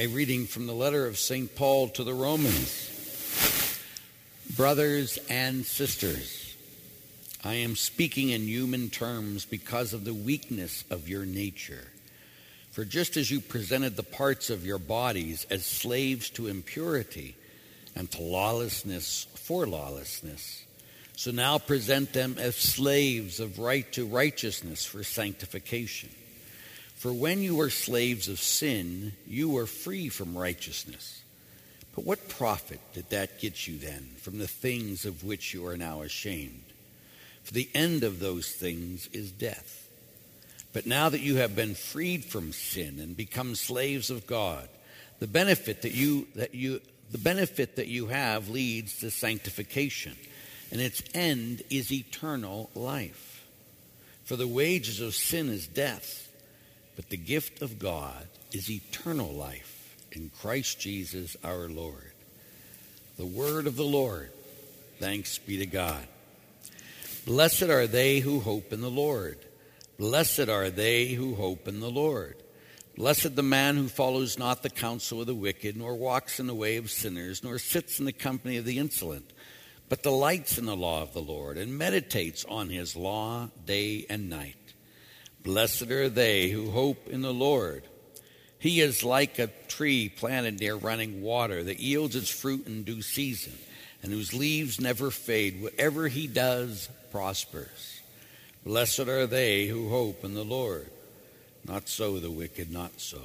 A reading from the letter of St. Paul to the Romans. Brothers and sisters, I am speaking in human terms because of the weakness of your nature. For just as you presented the parts of your bodies as slaves to impurity and to lawlessness for lawlessness, so now present them as slaves of right to righteousness for sanctification. For when you were slaves of sin, you were free from righteousness. But what profit did that get you then from the things of which you are now ashamed? For the end of those things is death. But now that you have been freed from sin and become slaves of God, the benefit that you that you the benefit that you have leads to sanctification, and its end is eternal life. For the wages of sin is death but the gift of God is eternal life in Christ Jesus our Lord. The word of the Lord. Thanks be to God. Blessed are they who hope in the Lord. Blessed are they who hope in the Lord. Blessed the man who follows not the counsel of the wicked, nor walks in the way of sinners, nor sits in the company of the insolent, but delights in the law of the Lord, and meditates on his law day and night. Blessed are they who hope in the Lord. He is like a tree planted near running water that yields its fruit in due season and whose leaves never fade. Whatever he does prospers. Blessed are they who hope in the Lord. Not so the wicked, not so.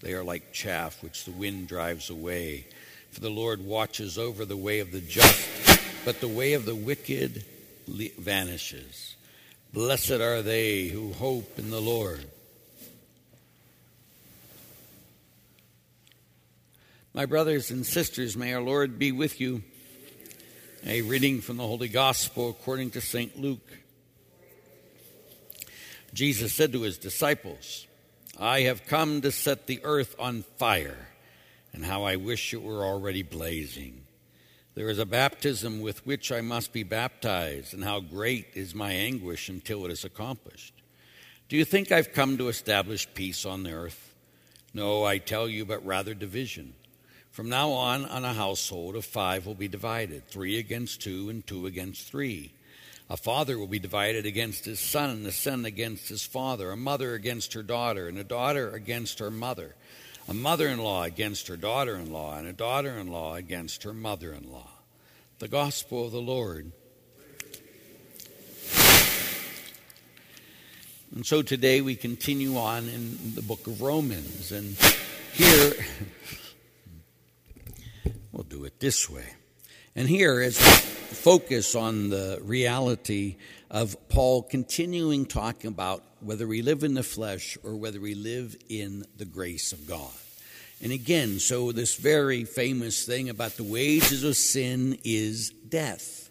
They are like chaff which the wind drives away. For the Lord watches over the way of the just, but the way of the wicked vanishes. Blessed are they who hope in the Lord. My brothers and sisters, may our Lord be with you. A reading from the Holy Gospel according to St. Luke. Jesus said to his disciples, I have come to set the earth on fire, and how I wish it were already blazing. There is a baptism with which I must be baptized, and how great is my anguish until it is accomplished. Do you think I've come to establish peace on the earth? No, I tell you, but rather division. From now on, on a household of five will be divided three against two, and two against three. A father will be divided against his son, and a son against his father, a mother against her daughter, and a daughter against her mother a mother in law against her daughter in law, and a daughter in law against her mother in law. The gospel of the Lord. And so today we continue on in the book of Romans. And here, we'll do it this way. And here, as we focus on the reality of Paul continuing talking about whether we live in the flesh or whether we live in the grace of God. And again, so this very famous thing about the wages of sin is death,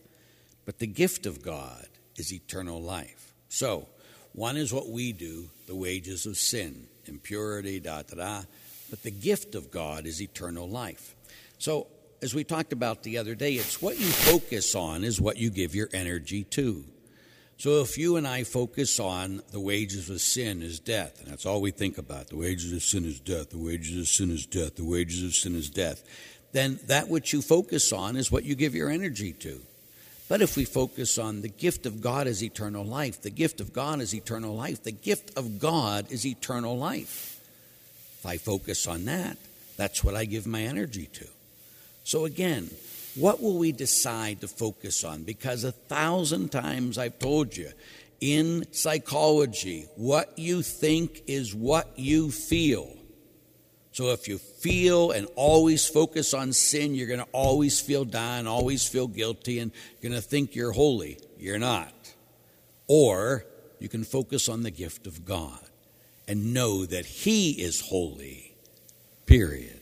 but the gift of God is eternal life. So, one is what we do, the wages of sin, impurity, da da da, but the gift of God is eternal life. So, as we talked about the other day, it's what you focus on is what you give your energy to. So if you and I focus on the wages of sin is death, and that's all we think about, the wages of sin is death, the wages of sin is death, the wages of sin is death, then that which you focus on is what you give your energy to. But if we focus on the gift of God is eternal life, the gift of God is eternal life, the gift of God is eternal life. If I focus on that, that's what I give my energy to. So again, what will we decide to focus on? Because a thousand times I've told you, in psychology, what you think is what you feel. So if you feel and always focus on sin, you're going to always feel down, always feel guilty, and you're going to think you're holy. You're not. Or you can focus on the gift of God and know that He is holy, period.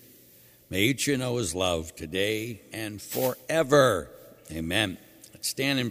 May each you know his love today and forever. Amen. Let's stand in